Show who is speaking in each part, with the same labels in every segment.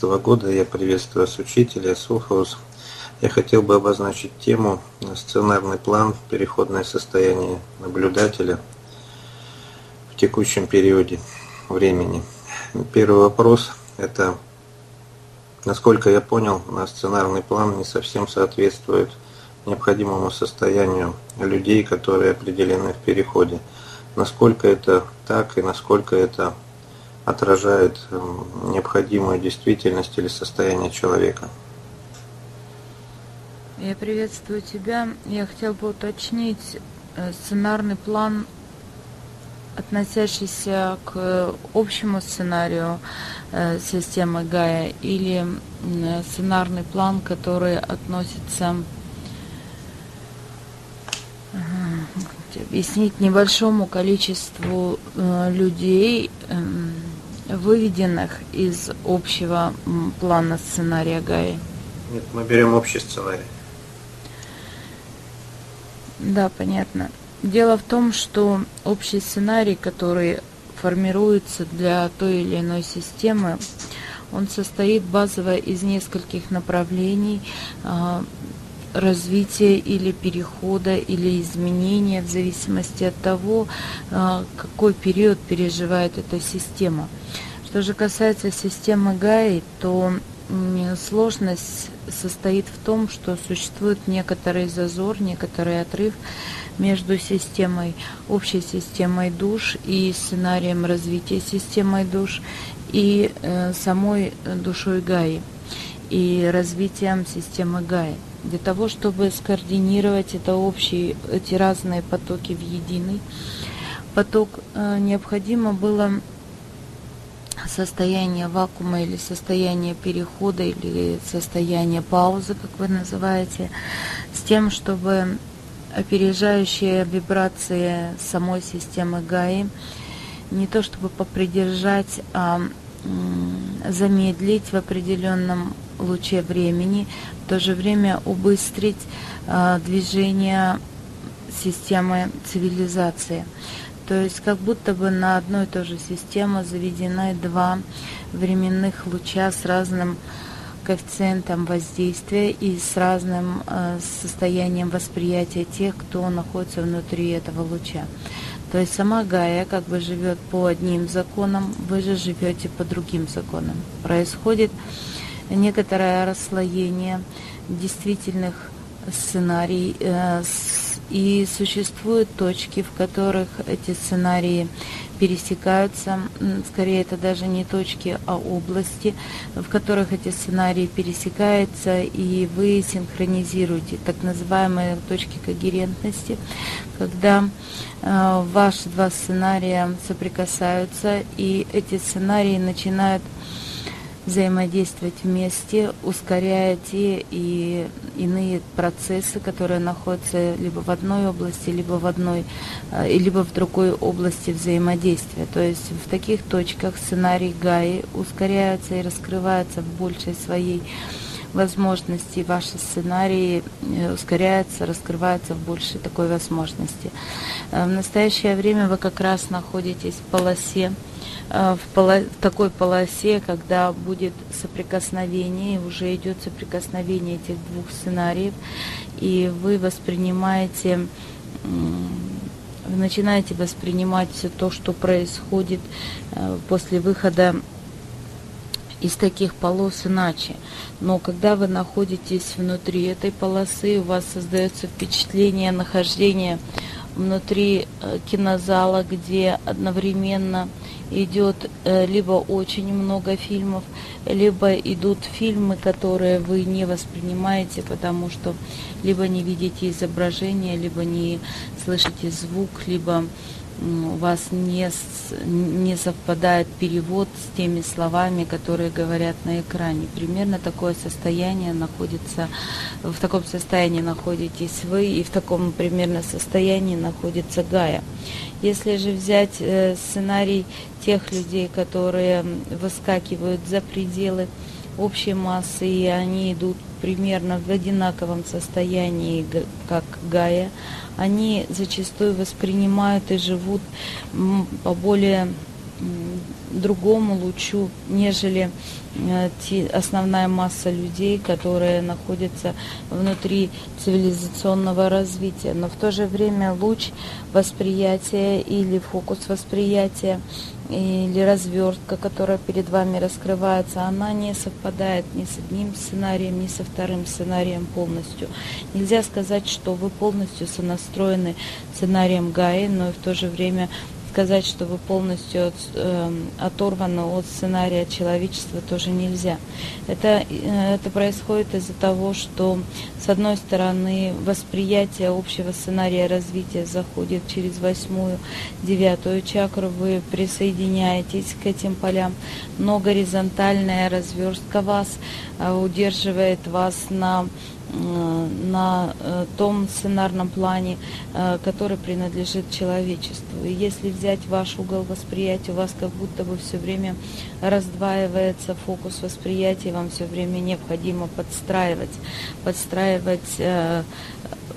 Speaker 1: 2015 года. Я приветствую вас, учителя, Суфаус. Я хотел бы обозначить тему «Сценарный план. Переходное состояние наблюдателя в текущем периоде времени». Первый вопрос – это, насколько я понял, на сценарный план не совсем соответствует необходимому состоянию людей, которые определены в переходе. Насколько это так и насколько это отражает эм, необходимую действительность или состояние человека.
Speaker 2: Я приветствую тебя. Я хотел бы уточнить э, сценарный план, относящийся к общему сценарию э, системы Гая, или сценарный план, который относится объяснить небольшому количеству э, людей, эм, выведенных из общего плана сценария Гаи.
Speaker 1: Нет, мы берем общий сценарий.
Speaker 2: Да, понятно. Дело в том, что общий сценарий, который формируется для той или иной системы, он состоит базово из нескольких направлений а, развития или перехода или изменения в зависимости от того, а, какой период переживает эта система. Что же касается системы ГАИ, то сложность состоит в том, что существует некоторый зазор, некоторый отрыв между системой, общей системой душ и сценарием развития системой душ и э, самой душой Гаи и развитием системы Гаи. Для того, чтобы скоординировать это общие, эти разные потоки в единый поток, э, необходимо было состояние вакуума или состояние перехода или состояние паузы, как вы называете, с тем, чтобы опережающие вибрации самой системы ГАИ не то чтобы попридержать, а замедлить в определенном луче времени, в то же время убыстрить а, движение системы цивилизации. То есть как будто бы на одной и той же систему заведены два временных луча с разным коэффициентом воздействия и с разным э, состоянием восприятия тех, кто находится внутри этого луча. То есть сама Гая как бы живет по одним законам, вы же живете по другим законам. Происходит некоторое расслоение действительных сценарий э, и существуют точки, в которых эти сценарии пересекаются, скорее это даже не точки, а области, в которых эти сценарии пересекаются, и вы синхронизируете так называемые точки когерентности, когда э, ваши два сценария соприкасаются, и эти сценарии начинают взаимодействовать вместе, ускоряя те и иные процессы, которые находятся либо в одной области, либо в одной, э, либо в другой области взаимодействия. То есть в таких точках сценарий Гаи ускоряется и раскрывается в большей своей возможности, ваши сценарии э, ускоряются, раскрываются в большей такой возможности. Э, в настоящее время вы как раз находитесь в полосе в, поло, в такой полосе, когда будет соприкосновение, уже идет соприкосновение этих двух сценариев, и вы воспринимаете, вы начинаете воспринимать все то, что происходит э, после выхода из таких полос иначе. Но когда вы находитесь внутри этой полосы, у вас создается впечатление нахождения внутри э, кинозала, где одновременно идет э, либо очень много фильмов, либо идут фильмы, которые вы не воспринимаете, потому что либо не видите изображение, либо не слышите звук, либо у вас не, не совпадает перевод с теми словами, которые говорят на экране. Примерно такое состояние находится, в таком состоянии находитесь вы, и в таком примерно состоянии находится Гая. Если же взять э, сценарий тех людей, которые выскакивают за пределы общей массы, и они идут примерно в одинаковом состоянии, как Гая, они зачастую воспринимают и живут по более другому лучу, нежели э, основная масса людей, которые находятся внутри цивилизационного развития. Но в то же время луч восприятия или фокус восприятия или развертка, которая перед вами раскрывается, она не совпадает ни с одним сценарием, ни со вторым сценарием полностью. Нельзя сказать, что вы полностью сонастроены сценарием Гаи, но и в то же время сказать, что вы полностью от, э, оторваны от сценария человечества тоже нельзя. Это, э, это происходит из-за того, что с одной стороны восприятие общего сценария развития заходит через восьмую, девятую чакру, вы присоединяетесь к этим полям, но горизонтальная разверстка вас э, удерживает вас на на э, том сценарном плане, э, который принадлежит человечеству. И если взять ваш угол восприятия, у вас как будто бы все время раздваивается фокус восприятия, вам все время необходимо подстраивать, подстраивать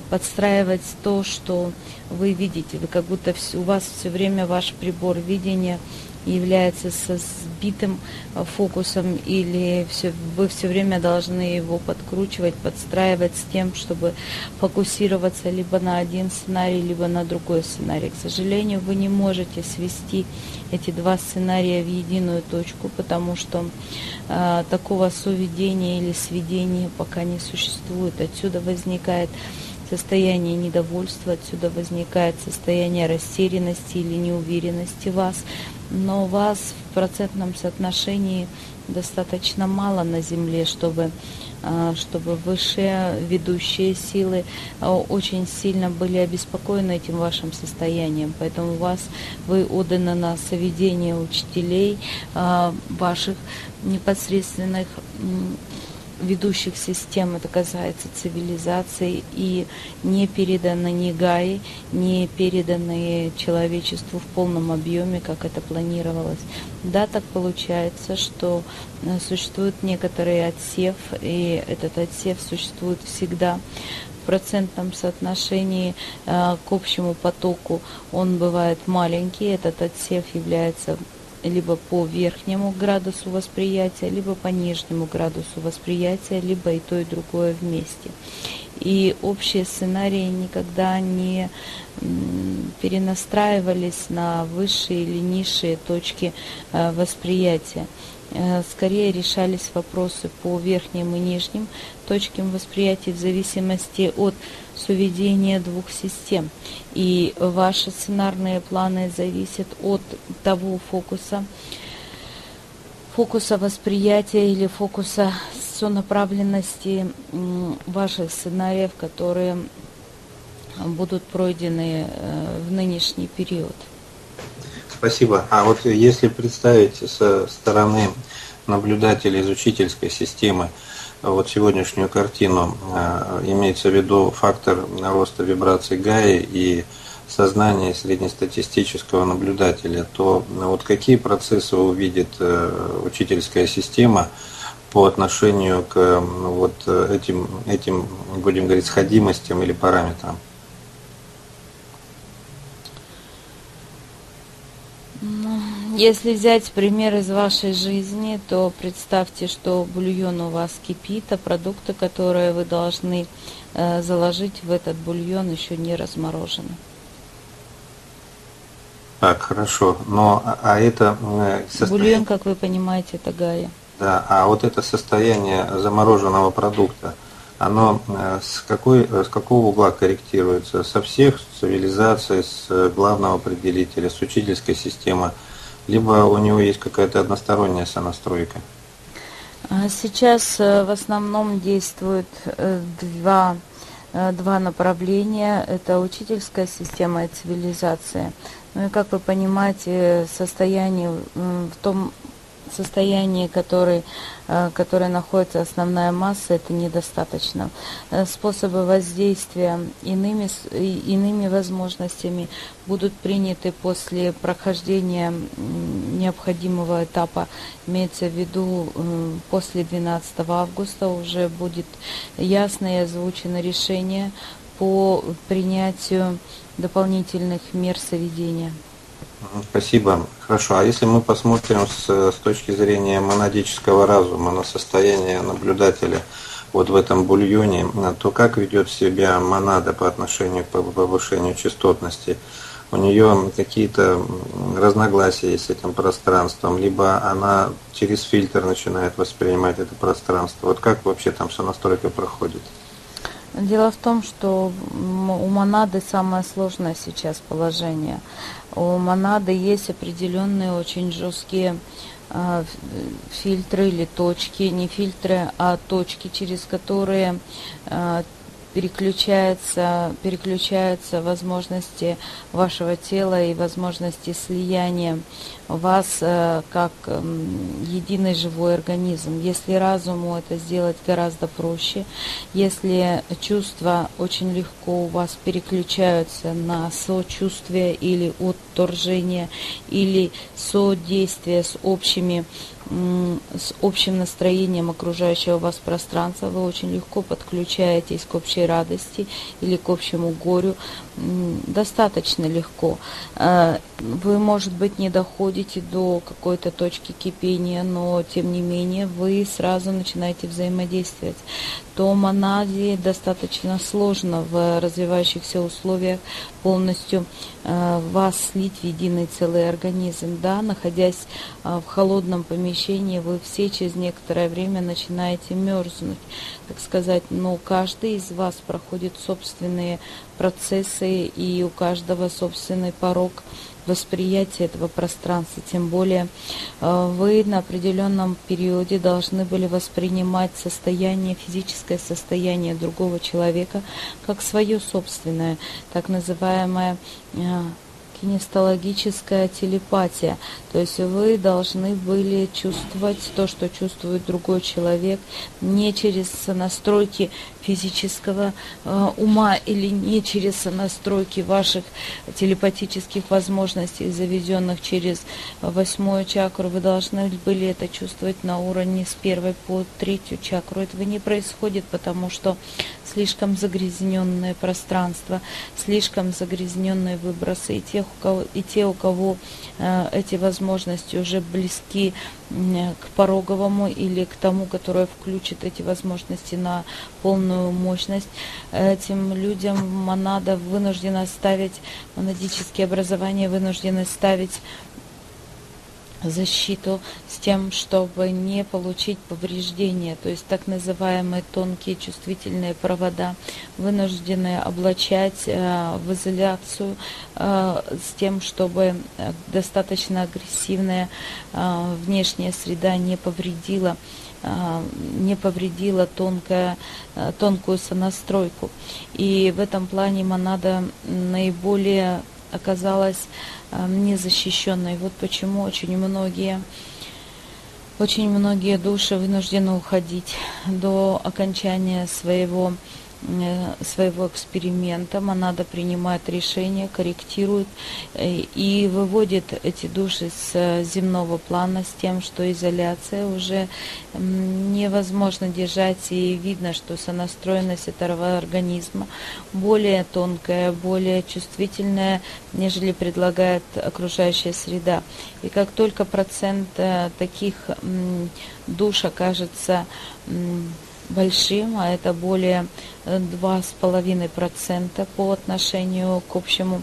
Speaker 2: подстраивать то, что вы видите. Вы как будто у вас все время ваш прибор видения является со сбитым э, фокусом или все, вы все время должны его подкручивать, подстраивать с тем, чтобы фокусироваться либо на один сценарий, либо на другой сценарий. К сожалению, вы не можете свести эти два сценария в единую точку, потому что э, такого соведения или сведения пока не существует. Отсюда возникает состояние недовольства, отсюда возникает состояние растерянности или неуверенности вас, но вас в процентном соотношении достаточно мало на Земле, чтобы, а, чтобы высшие ведущие силы а, очень сильно были обеспокоены этим вашим состоянием. Поэтому вас, вы отданы на соведение учителей, а, ваших непосредственных ведущих систем, это касается цивилизации, и не переданы ни Гаи, не переданы человечеству в полном объеме, как это планировалось. Да, так получается, что э, существует некоторый отсев, и этот отсев существует всегда процентном соотношении э, к общему потоку он бывает маленький, этот отсев является либо по верхнему градусу восприятия, либо по нижнему градусу восприятия, либо и то, и другое вместе. И общие сценарии никогда не перенастраивались на высшие или низшие точки э, восприятия. Э, скорее решались вопросы по верхним и нижним точкам восприятия в зависимости от соведения двух систем. И ваши сценарные планы зависят от того фокуса, фокуса восприятия или фокуса сонаправленности ваших сценариев, которые будут пройдены э, в нынешний период.
Speaker 1: Спасибо. А вот если представить со стороны наблюдателя из учительской системы вот сегодняшнюю картину, а, имеется в виду фактор роста вибраций Гаи и сознания среднестатистического наблюдателя, то вот какие процессы увидит э, учительская система по отношению к вот этим, этим, будем говорить, сходимостям или параметрам?
Speaker 2: Если взять пример из вашей жизни, то представьте, что бульон у вас кипит, а продукты, которые вы должны э, заложить в этот бульон, еще не разморожены.
Speaker 1: Так, хорошо. Но а, а это
Speaker 2: э, состояние... Бульон, как вы понимаете, это гая.
Speaker 1: Да, а вот это состояние замороженного продукта, оно э, с, какой, с какого угла корректируется? Со всех цивилизаций, с главного определителя, с учительской системы? Либо у него есть какая-то односторонняя сонастройка?
Speaker 2: А сейчас э, в основном действуют э, два, э, два направления. Это учительская система и цивилизация. Ну и как вы понимаете, состояние в том состоянии, который, э, которое находится основная масса, это недостаточно. Э, способы воздействия иными, иными возможностями будут приняты после прохождения необходимого этапа, имеется в виду после 12 августа уже будет ясно и озвучено решение по принятию дополнительных мер соведения.
Speaker 1: Спасибо. Хорошо. А если мы посмотрим с, с точки зрения монадического разума на состояние наблюдателя вот в этом бульоне, то как ведет себя монада по отношению к повышению частотности? У нее какие-то разногласия с этим пространством, либо она через фильтр начинает воспринимать это пространство. Вот как вообще там все настройка проходит?
Speaker 2: Дело в том, что у монады самое сложное сейчас положение. У монады есть определенные очень жесткие а, фильтры или точки, не фильтры, а точки, через которые а, переключаются, переключаются возможности вашего тела и возможности слияния вас э, как единый живой организм. Если разуму это сделать гораздо проще, если чувства очень легко у вас переключаются на сочувствие или отторжение, или содействие с общими с общим настроением окружающего вас пространства, вы очень легко подключаетесь к общей радости или к общему горю, достаточно легко. Э, вы, может быть, не доходите до какой-то точки кипения, но, тем не менее, вы сразу начинаете взаимодействовать. То монаде достаточно сложно в развивающихся условиях полностью э, вас слить в единый целый организм. Да, находясь э, в холодном помещении, вы все через некоторое время начинаете мерзнуть, так сказать, но каждый из вас проходит собственные процессы, и у каждого собственный порог восприятия этого пространства. Тем более э, вы на определенном периоде должны были воспринимать состояние, физическое состояние другого человека как свое собственное, так называемое э, кинестологическая телепатия. То есть вы должны были чувствовать то, что чувствует другой человек, не через настройки физического э, ума или не через настройки ваших телепатических возможностей, заведенных через восьмую чакру. Вы должны были это чувствовать на уровне с первой по третью чакру. Этого не происходит, потому что слишком загрязненное пространство, слишком загрязненные выбросы. И, тех, у кого, и те, у кого э, эти возможности уже близки э, к пороговому или к тому, которое включит эти возможности на полную мощность, этим людям монада вынуждена ставить, монадические образования вынуждены ставить защиту с тем, чтобы не получить повреждения, то есть так называемые тонкие чувствительные провода, вынуждены облачать э, в изоляцию э, с тем, чтобы э, достаточно агрессивная внешняя среда не повредила не повредила тонкая, тонкую сонастройку. И в этом плане монада наиболее оказалась незащищенной. Вот почему очень многие очень многие души вынуждены уходить до окончания своего своего эксперимента, Монада принимает решение, корректирует э, и выводит эти души с э, земного плана с тем, что изоляция уже невозможно держать, и видно, что сонастроенность этого организма более тонкая, более чувствительная, нежели предлагает окружающая среда. И как только процент таких душ окажется большим, а это более 2,5% э, по отношению к общему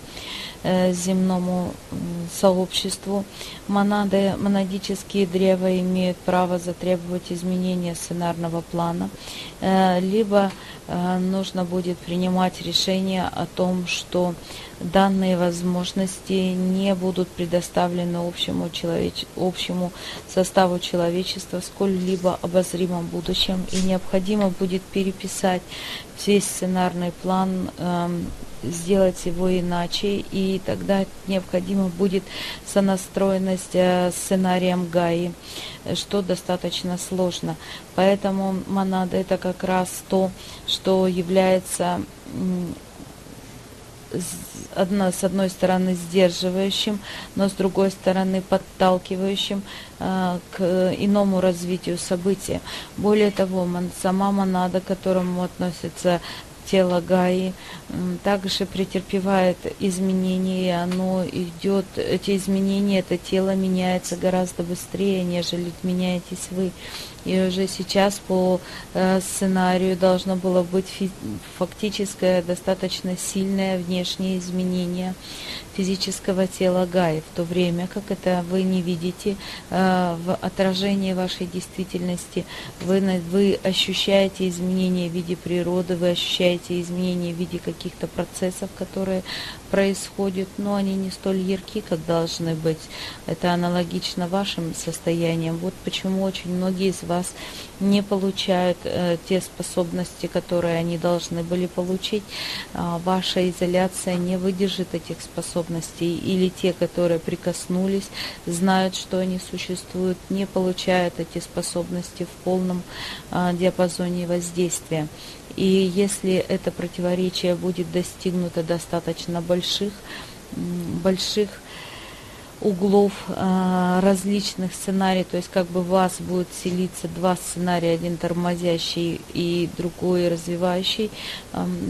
Speaker 2: земному сообществу. Монады, монадические древа имеют право затребовать изменения сценарного плана, э, либо нужно будет принимать решение о том, что данные возможности не будут предоставлены общему, человеч... общему составу человечества в сколь-либо обозримом будущем, и необходимо будет переписать весь сценарный план, э, сделать его иначе, и тогда необходимо будет сонастроенность э, сценарием Гаи, что достаточно сложно. Поэтому монада это как раз то, что является одно, с одной стороны сдерживающим, но с другой стороны подталкивающим э, к иному развитию события. Более того, сама монада, к которому относится тело Гаи также претерпевает изменения, и оно идет, эти изменения, это тело меняется гораздо быстрее, нежели меняетесь вы. И уже сейчас по э, сценарию должно было быть фактическое достаточно сильное внешнее изменение физического тела Гаи, в то время как это вы не видите э, в отражении вашей действительности. Вы, вы ощущаете изменения в виде природы, вы ощущаете изменения в виде каких-то процессов, которые происходят, но они не столь ярки, как должны быть. Это аналогично вашим состояниям. Вот почему очень многие из вас не получают э, те способности, которые они должны были получить. Э, ваша изоляция не выдержит этих способностей. Или те, которые прикоснулись, знают, что они существуют, не получают эти способности в полном э, диапазоне воздействия. И если это противоречие будет достигнуто достаточно больших, больших углов э, различных сценариев, то есть как бы вас будет селиться два сценария, один тормозящий и другой развивающий,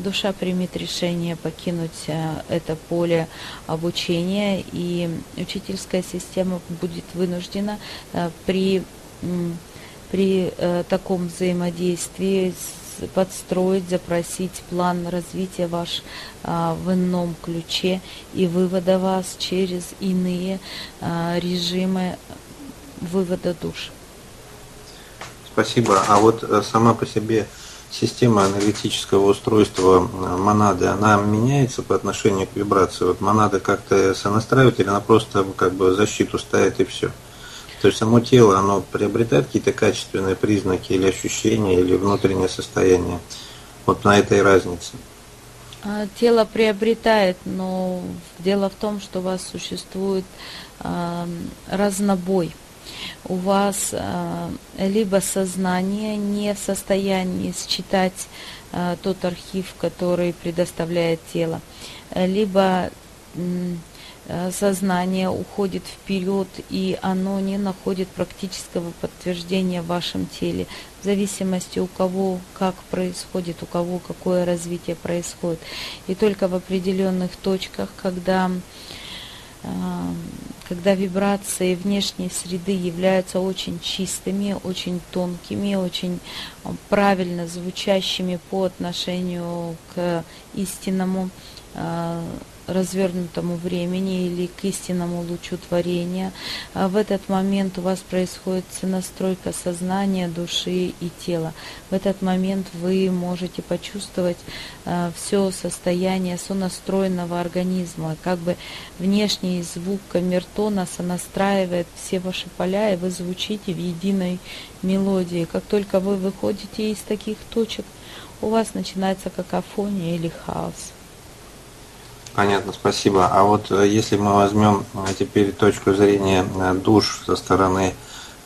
Speaker 2: душа примет решение покинуть э, это поле обучения, и учительская система будет вынуждена э, при, при э, таком взаимодействии с подстроить, запросить план развития ваш а, в ином ключе и вывода вас через иные а, режимы вывода душ.
Speaker 1: Спасибо. А вот э, сама по себе система аналитического устройства э, монады, она меняется по отношению к вибрации? Вот монада как-то сонастраивает или она просто как бы защиту ставит и все? То есть само тело, оно приобретает какие-то качественные признаки или ощущения, или внутреннее состояние. Вот на этой разнице.
Speaker 2: А, тело приобретает, но дело в том, что у вас существует э, разнобой. У вас э, либо сознание не в состоянии считать э, тот архив, который предоставляет тело, либо сознание уходит вперед, и оно не находит практического подтверждения в вашем теле, в зависимости у кого как происходит, у кого какое развитие происходит. И только в определенных точках, когда э, когда вибрации внешней среды являются очень чистыми, очень тонкими, очень правильно звучащими по отношению к истинному э, развернутому времени или к истинному лучу творения. А в этот момент у вас происходит настройка сознания, души и тела. В этот момент вы можете почувствовать а, все состояние сонастроенного организма. Как бы внешний звук камертона сонастраивает все ваши поля, и вы звучите в единой мелодии. Как только вы выходите из таких точек, у вас начинается какофония или хаос.
Speaker 1: Понятно, спасибо. А вот э, если мы возьмем э, теперь точку зрения э, душ со стороны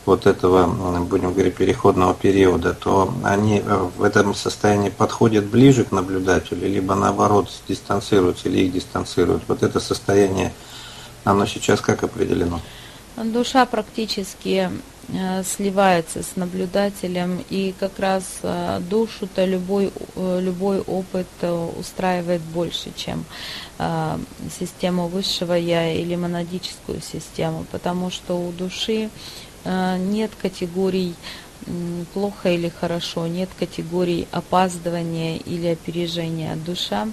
Speaker 1: вот этого, будем говорить, переходного периода, то они в этом состоянии подходят ближе к наблюдателю, либо наоборот дистанцируются или их дистанцируют. Вот это состояние, оно сейчас как определено?
Speaker 2: Душа практически сливается с наблюдателем, и как раз э, душу-то любой, э, любой опыт устраивает больше, чем систему высшего я или монадическую систему, потому что у души нет категорий плохо или хорошо, нет категорий опаздывания или опережения. Душа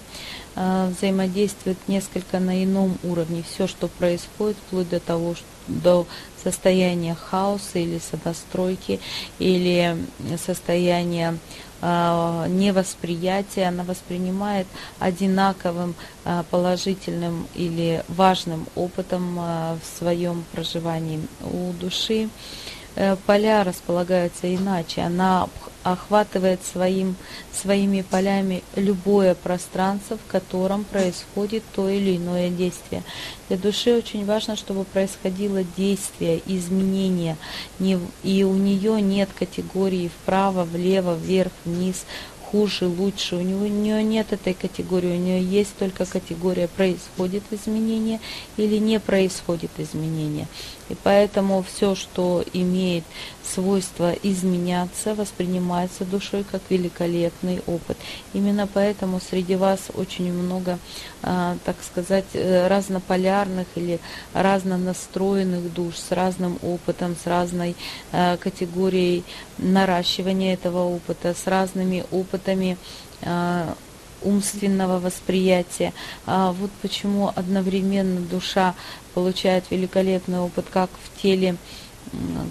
Speaker 2: взаимодействует несколько на ином уровне. Все, что происходит, вплоть до того, что до состояния хаоса или сонастройки, или состояния э, невосприятия, она воспринимает одинаковым э, положительным или важным опытом э, в своем проживании. У души Э, поля располагаются иначе. Она охватывает своим, своими полями любое пространство, в котором происходит то или иное действие. Для души очень важно, чтобы происходило действие, изменение, и у нее нет категории вправо, влево, вверх, вниз, хуже, лучше. У него, у нее нет этой категории, у нее есть только категория происходит изменение или не происходит изменение. И поэтому все, что имеет свойство изменяться, воспринимается душой как великолепный опыт. Именно поэтому среди вас очень много, а, так сказать, э, разнополярных или разнонастроенных душ с разным опытом, с разной а, категорией наращивания этого опыта, с разными опытами а, умственного восприятия. А вот почему одновременно душа получает великолепный опыт как в теле,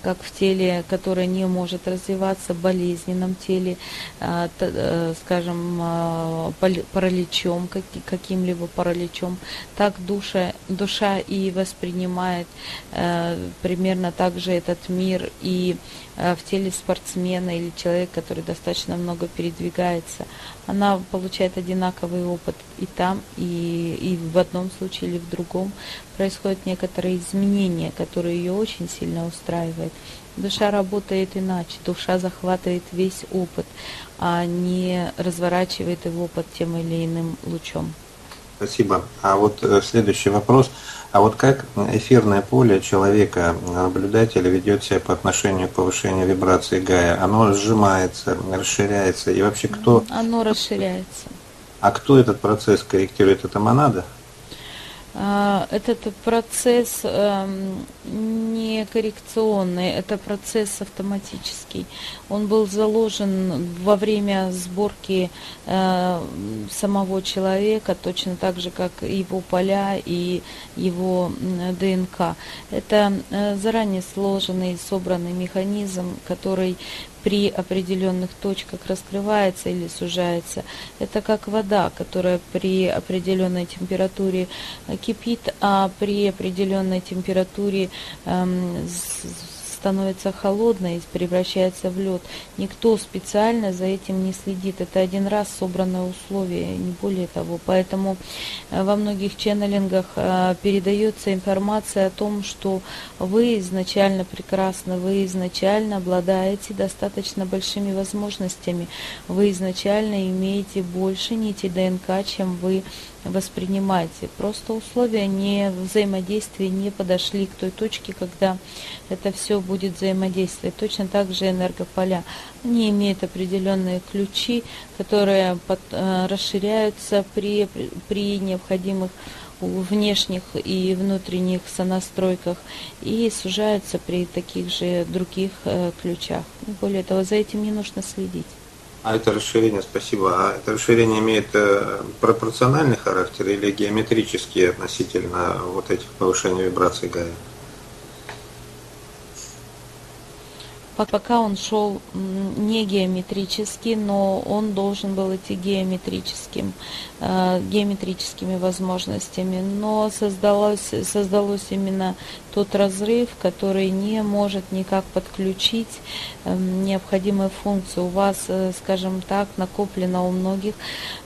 Speaker 2: как в теле, которое не может развиваться, болезненном теле, а, э, скажем, а, параличом, каким-либо параличом, так душа, душа и воспринимает э, примерно так же этот мир и Э, в теле спортсмена или человека, который достаточно много передвигается, она получает одинаковый опыт и там, и, и в одном случае, или в другом. Происходят некоторые изменения, которые ее очень сильно устраивают. Душа работает иначе, душа захватывает весь опыт, а не разворачивает его под тем или иным лучом.
Speaker 1: Спасибо. А вот э, следующий вопрос. А вот как эфирное поле человека, наблюдателя, ведет себя по отношению к повышению вибрации Гая? Оно сжимается, расширяется, и вообще кто...
Speaker 2: Оно расширяется.
Speaker 1: А кто этот процесс корректирует? Это монада?
Speaker 2: А, этот процесс эм, не коррекционный, это процесс автоматический. Он был заложен во время сборки э, самого человека, точно так же, как его поля и его ДНК. Это э, заранее сложенный собранный механизм, который при определенных точках раскрывается или сужается. Это как вода, которая при определенной температуре э, кипит, а при определенной температуре эм, становится холодной и превращается в лед. Никто специально за этим не следит. Это один раз собранное условие, не более того. Поэтому э, во многих ченнелингах э, передается информация о том, что вы изначально прекрасны, вы изначально обладаете достаточно большими возможностями, вы изначально имеете больше нити ДНК, чем вы воспринимаете. Просто условия не взаимодействия не подошли к той точке, когда это все будет взаимодействовать. Точно так же энергополя. Они имеют определенные ключи, которые под, э, расширяются при, при необходимых внешних и внутренних сонастройках и сужаются при таких же других э, ключах. Более того, за этим не нужно следить.
Speaker 1: А это расширение, спасибо. А это расширение имеет э, пропорциональный характер или геометрический относительно вот этих повышений вибраций Гая?
Speaker 2: Пока он шел не геометрически, но он должен был идти геометрическим, э, геометрическими возможностями. Но создалось, создалось именно тот разрыв, который не может никак подключить эм, необходимые функции. У вас, э, скажем так, накоплено у многих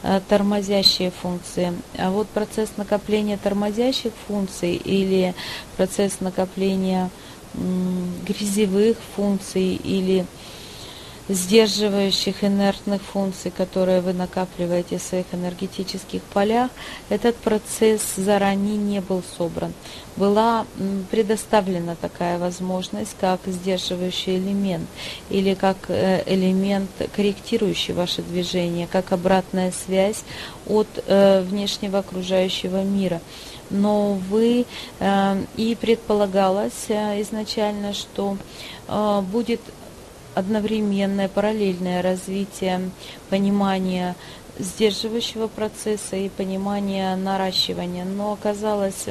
Speaker 2: э, тормозящие функции. А вот процесс накопления тормозящих функций или процесс накопления грязевых функций или сдерживающих инертных функций, которые вы накапливаете в своих энергетических полях, этот процесс заранее не был собран. Была предоставлена такая возможность, как сдерживающий элемент или как э, элемент, корректирующий ваше движение, как обратная связь от э, внешнего окружающего мира но вы э, и предполагалось э, изначально, что э, будет одновременное параллельное развитие понимания сдерживающего процесса и понимания наращивания, но оказалось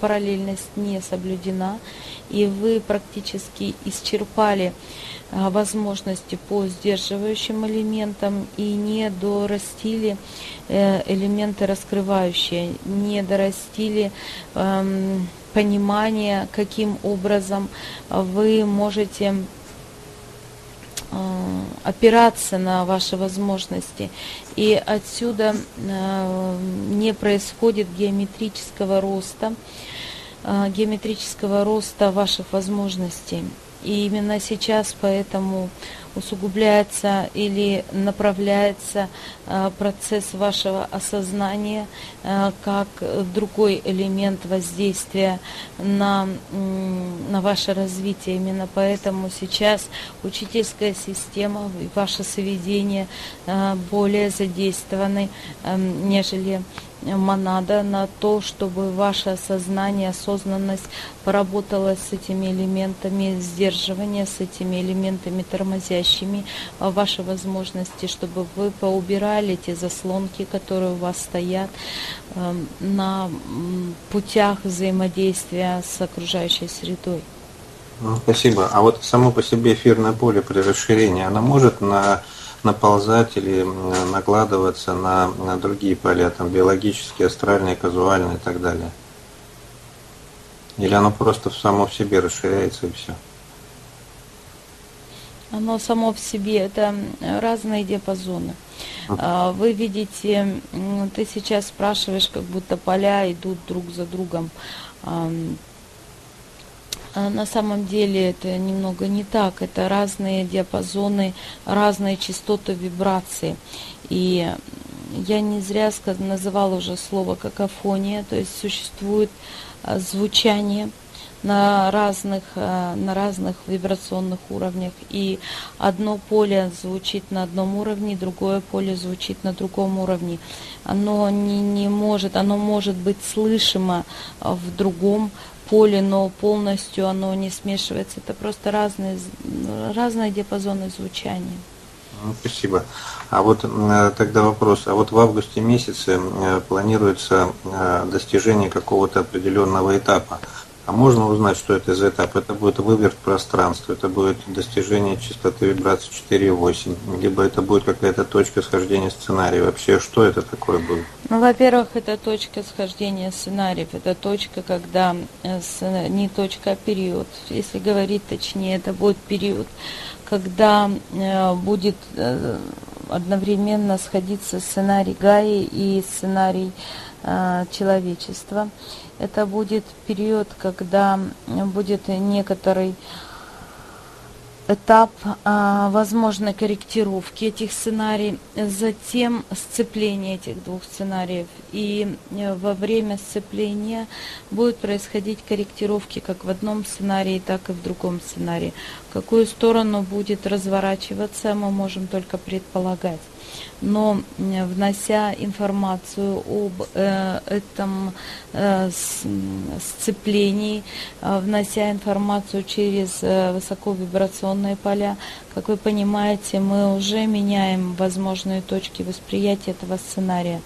Speaker 2: параллельность не соблюдена, и вы практически исчерпали возможности по сдерживающим элементам и не дорастили Э, элементы раскрывающие, не дорастили эм, понимание, каким образом вы можете э, опираться на ваши возможности. И отсюда э, не происходит геометрического роста, геометрического роста ваших возможностей. И именно сейчас поэтому усугубляется или направляется э, процесс вашего осознания э, как другой элемент воздействия на, на ваше развитие. Именно поэтому сейчас учительская система и ваше соведение более задействованы, нежели монада на то, чтобы ваше сознание, осознанность поработала с этими элементами сдерживания, с этими элементами тормозящими ваши возможности, чтобы вы поубирали те заслонки, которые у вас стоят эм, на путях взаимодействия с окружающей средой.
Speaker 1: Спасибо. А вот само по себе эфирное поле при расширении, оно может на наползать или накладываться на, на другие поля, там биологические, астральные, казуальные и так далее? Или оно просто само в себе расширяется и все?
Speaker 2: Оно само в себе, это разные диапазоны. А, вы видите, ты сейчас спрашиваешь, как будто поля идут друг за другом. А на самом деле это немного не так. Это разные диапазоны, разные частоты вибрации. И я не зря называла уже слово какофония, то есть существует а, звучание на разных, а, на разных вибрационных уровнях. И одно поле звучит на одном уровне, другое поле звучит на другом уровне. Оно не, не может, оно может быть слышимо в другом поле, но полностью оно не смешивается. Это просто разные, разные диапазоны звучания.
Speaker 1: Ну, спасибо. А вот э, тогда вопрос. А вот в августе месяце э, планируется э, достижение какого-то определенного этапа. А можно узнать, что это за этап? Это будет выверт пространства, это будет достижение частоты вибрации 4,8, либо это будет какая-то точка схождения сценария. Вообще, что это такое будет?
Speaker 2: Ну, во-первых, это точка схождения сценариев. Это точка, когда э, не точка, а период. Если говорить точнее, это будет период, когда э, будет э, одновременно сходиться сценарий Гаи и сценарий человечества. Это будет период, когда будет некоторый этап а, возможной корректировки этих сценариев, затем сцепление этих двух сценариев. И э, во время сцепления будут происходить корректировки как в одном сценарии, так и в другом сценарии. В какую сторону будет разворачиваться, мы можем только предполагать но внося информацию об э, этом э, сцеплении, э, внося информацию через высоковибрационные поля, как вы понимаете, мы уже меняем возможные точки восприятия этого сценария.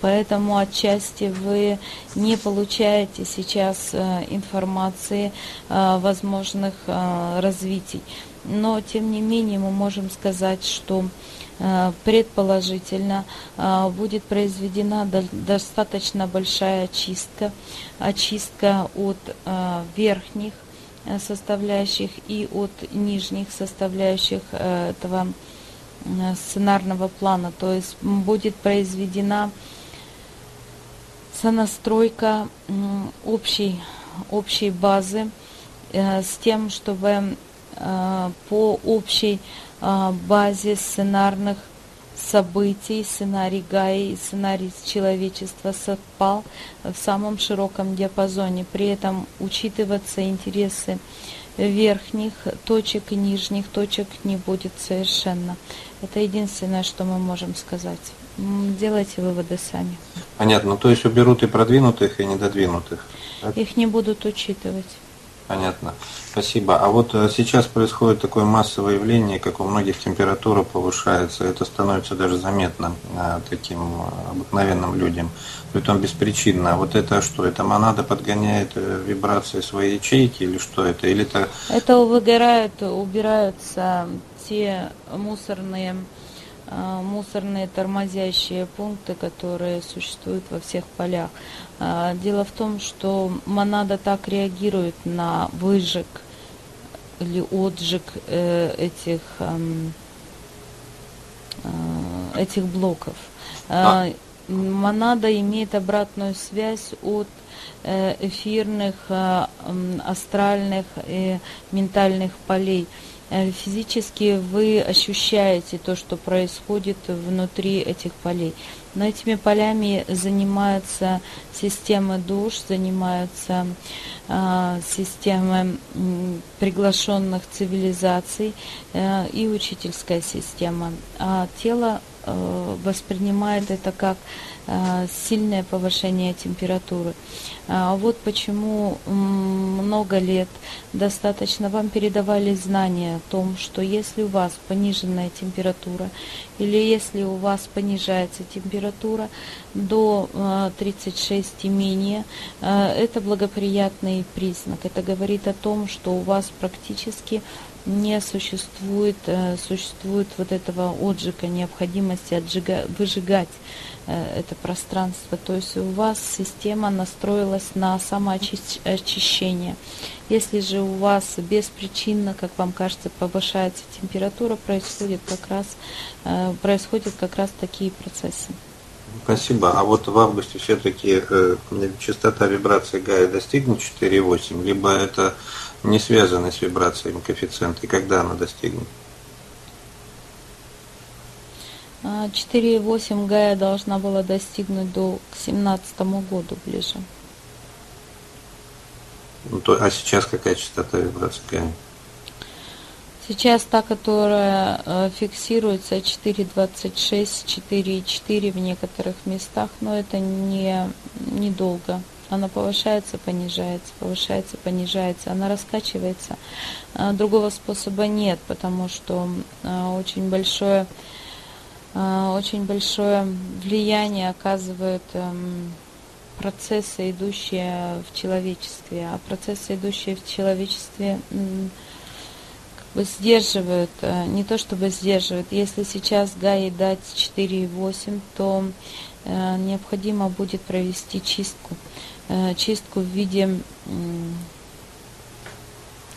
Speaker 2: Поэтому отчасти вы не получаете сейчас информации возможных развитий. Но, тем не менее, мы можем сказать, что предположительно э, будет произведена достаточно большая очистка, очистка от э, верхних составляющих и от нижних составляющих этого сценарного плана. То есть будет произведена сонастройка общей, общей базы с тем, чтобы по общей базе сценарных событий, сценарий Гаи и сценарий человечества совпал в самом широком диапазоне. При этом учитываться интересы верхних точек и нижних точек не будет совершенно. Это единственное, что мы можем сказать. Делайте выводы сами.
Speaker 1: Понятно. То есть уберут и продвинутых, и недодвинутых?
Speaker 2: Их не будут учитывать.
Speaker 1: Понятно. Спасибо. А вот э, сейчас происходит такое массовое явление, как у многих температура повышается. Это становится даже заметно э, таким э, обыкновенным людям. Притом беспричинно. Вот это что? Это монада подгоняет вибрации своей ячейки или что это? Или это...
Speaker 2: Это выгорают, убираются те мусорные мусорные тормозящие пункты, которые существуют во всех полях. А, дело в том, что монада так реагирует на выжиг или отжиг э, этих, э, этих блоков. А. Монада имеет обратную связь от э, эфирных, астральных и ментальных полей. Э, физически вы ощущаете то, что происходит внутри этих полей. Но этими полями занимаются системы душ, занимаются э, системы приглашенных цивилизаций э, и учительская система. А тело э, воспринимает это как сильное повышение температуры. А вот почему много лет достаточно вам передавали знания о том, что если у вас пониженная температура или если у вас понижается температура до 36 и менее, это благоприятный признак. Это говорит о том, что у вас практически не существует, э, существует вот этого отжига, необходимости отжига, выжигать э, это пространство. То есть у вас система настроилась на самоочищение. Если же у вас беспричинно, как вам кажется, повышается температура, происходит как раз, э, происходят как раз такие процессы.
Speaker 1: Спасибо. А вот в августе все-таки э, частота вибрации Гая достигнет 4,8, либо это не связано с вибрациями коэффициента, и когда она достигнет?
Speaker 2: 4,8 а, Гая должна была достигнуть до к 17 году ближе.
Speaker 1: Ну, то, а сейчас какая частота вибрации Гая?
Speaker 2: Сейчас та, которая э, фиксируется 4,26, 4,4 в некоторых местах, но это не недолго. Она повышается, понижается, повышается, понижается, она раскачивается. А другого способа нет, потому что э, очень большое, очень большое влияние оказывают эм, процессы, идущие в человечестве. А процессы, идущие в человечестве, сдерживают, э, не то чтобы сдерживают, если сейчас ГАИ дать 4,8, то э, необходимо будет провести чистку. Э, чистку в виде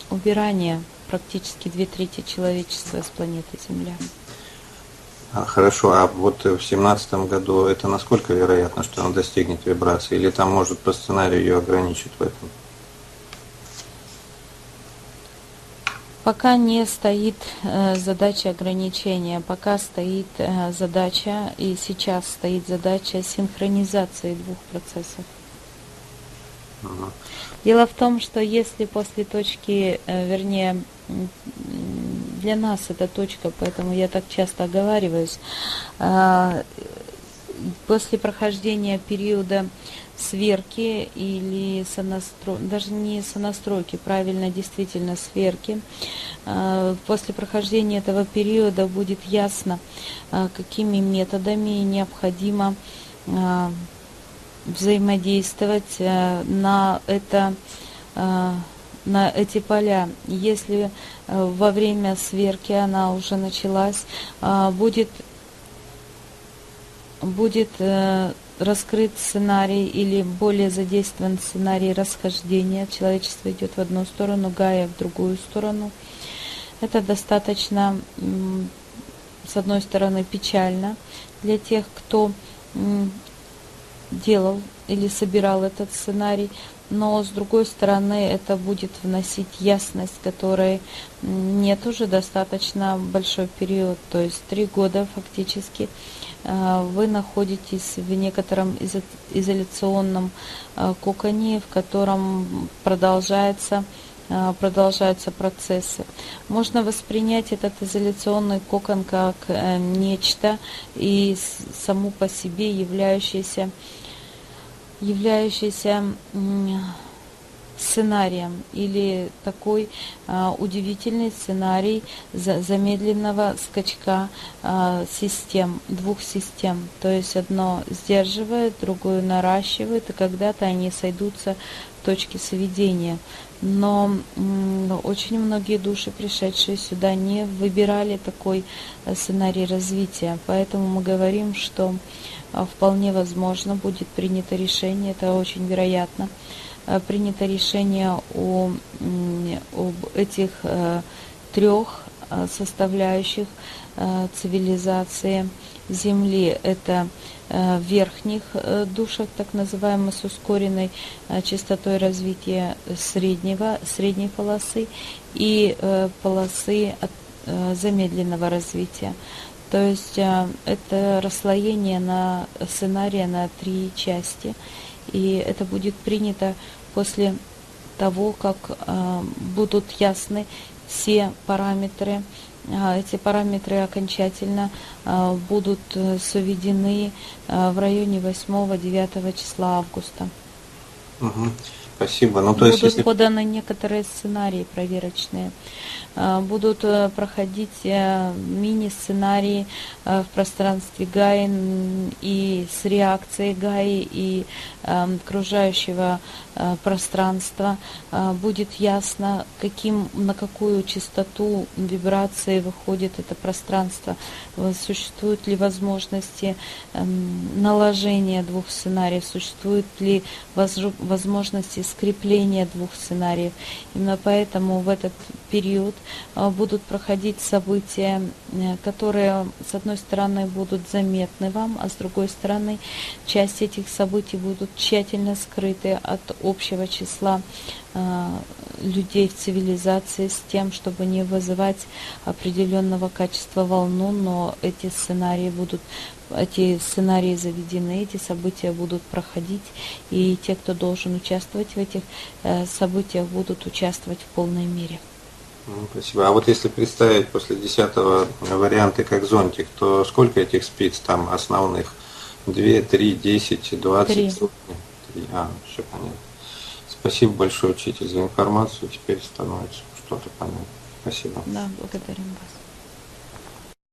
Speaker 2: убирания практически две трети человечества с планеты Земля.
Speaker 1: А, хорошо, а вот в семнадцатом году это насколько вероятно, что он достигнет вибрации, или там может по сценарию ее ограничить в этом?
Speaker 2: Пока не стоит э, задача ограничения, пока стоит э, задача, и сейчас стоит задача синхронизации двух процессов. Ага. Дело в том, что если после точки, э, вернее, для нас это точка, поэтому я так часто оговариваюсь, э, после прохождения периода сверки или сонастройки, даже не сонастройки, правильно, действительно сверки. А, после прохождения этого периода будет ясно, а, какими методами необходимо а, взаимодействовать на это на эти поля. Если во время сверки она уже началась, будет, будет э, раскрыт сценарий или более задействован сценарий расхождения. Человечество идет в одну сторону, Гая в другую сторону. Это достаточно, с одной стороны, печально для тех, кто делал или собирал этот сценарий, но с другой стороны это будет вносить ясность, которой нет уже достаточно большой период, то есть три года фактически Э, вы находитесь в некотором изоляционном э, коконе, в котором продолжается э, продолжаются процессы. Можно воспринять этот изоляционный кокон как нечто и само по себе являющееся, являющееся сценарием или такой а, удивительный сценарий за, замедленного скачка а, систем, двух систем. То есть одно сдерживает, другое наращивает, и когда-то они сойдутся в точке сведения. Но очень многие души, пришедшие сюда, не выбирали такой э, сценарий развития. Поэтому мы говорим, что а, вполне возможно будет принято решение, это очень вероятно, Э, принято решение о, об этих э, трех составляющих цивилизации Земли. Это верхних душах, так называемых, с ускоренной частотой развития среднего, средней полосы и полосы замедленного развития. То есть это расслоение на сценария на три части. И это будет принято после того, как э, будут ясны все параметры. Э, эти параметры окончательно э, будут соведены в районе 8-9 числа августа.
Speaker 1: Угу. Спасибо. Ну,
Speaker 2: то будут есть, если... поданы некоторые сценарии проверочные. Будут проходить мини-сценарии в пространстве Гаи и с реакцией Гаи и окружающего Э, пространства, э, будет ясно, каким, на какую частоту вибрации выходит это пространство, э, существуют ли возможности эм, наложения двух сценариев, существуют ли возможности скрепления двух сценариев. Именно поэтому в этот период будут проходить события, которые, с одной стороны, будут заметны вам, а с другой стороны, часть этих событий будут тщательно скрыты от общего числа людей в цивилизации с тем, чтобы не вызывать определенного качества волну, но эти сценарии будут эти сценарии заведены, эти события будут проходить, и те, кто должен участвовать в этих э, событиях, будут участвовать в полной мере.
Speaker 1: Спасибо. А вот если представить после десятого варианты как зонтик, то сколько этих спиц там основных? Две, три, десять, двадцать? Три. А, все понятно. Спасибо большое, учитель, за информацию. Теперь становится что-то понятно. Спасибо.
Speaker 2: Да, благодарим вас.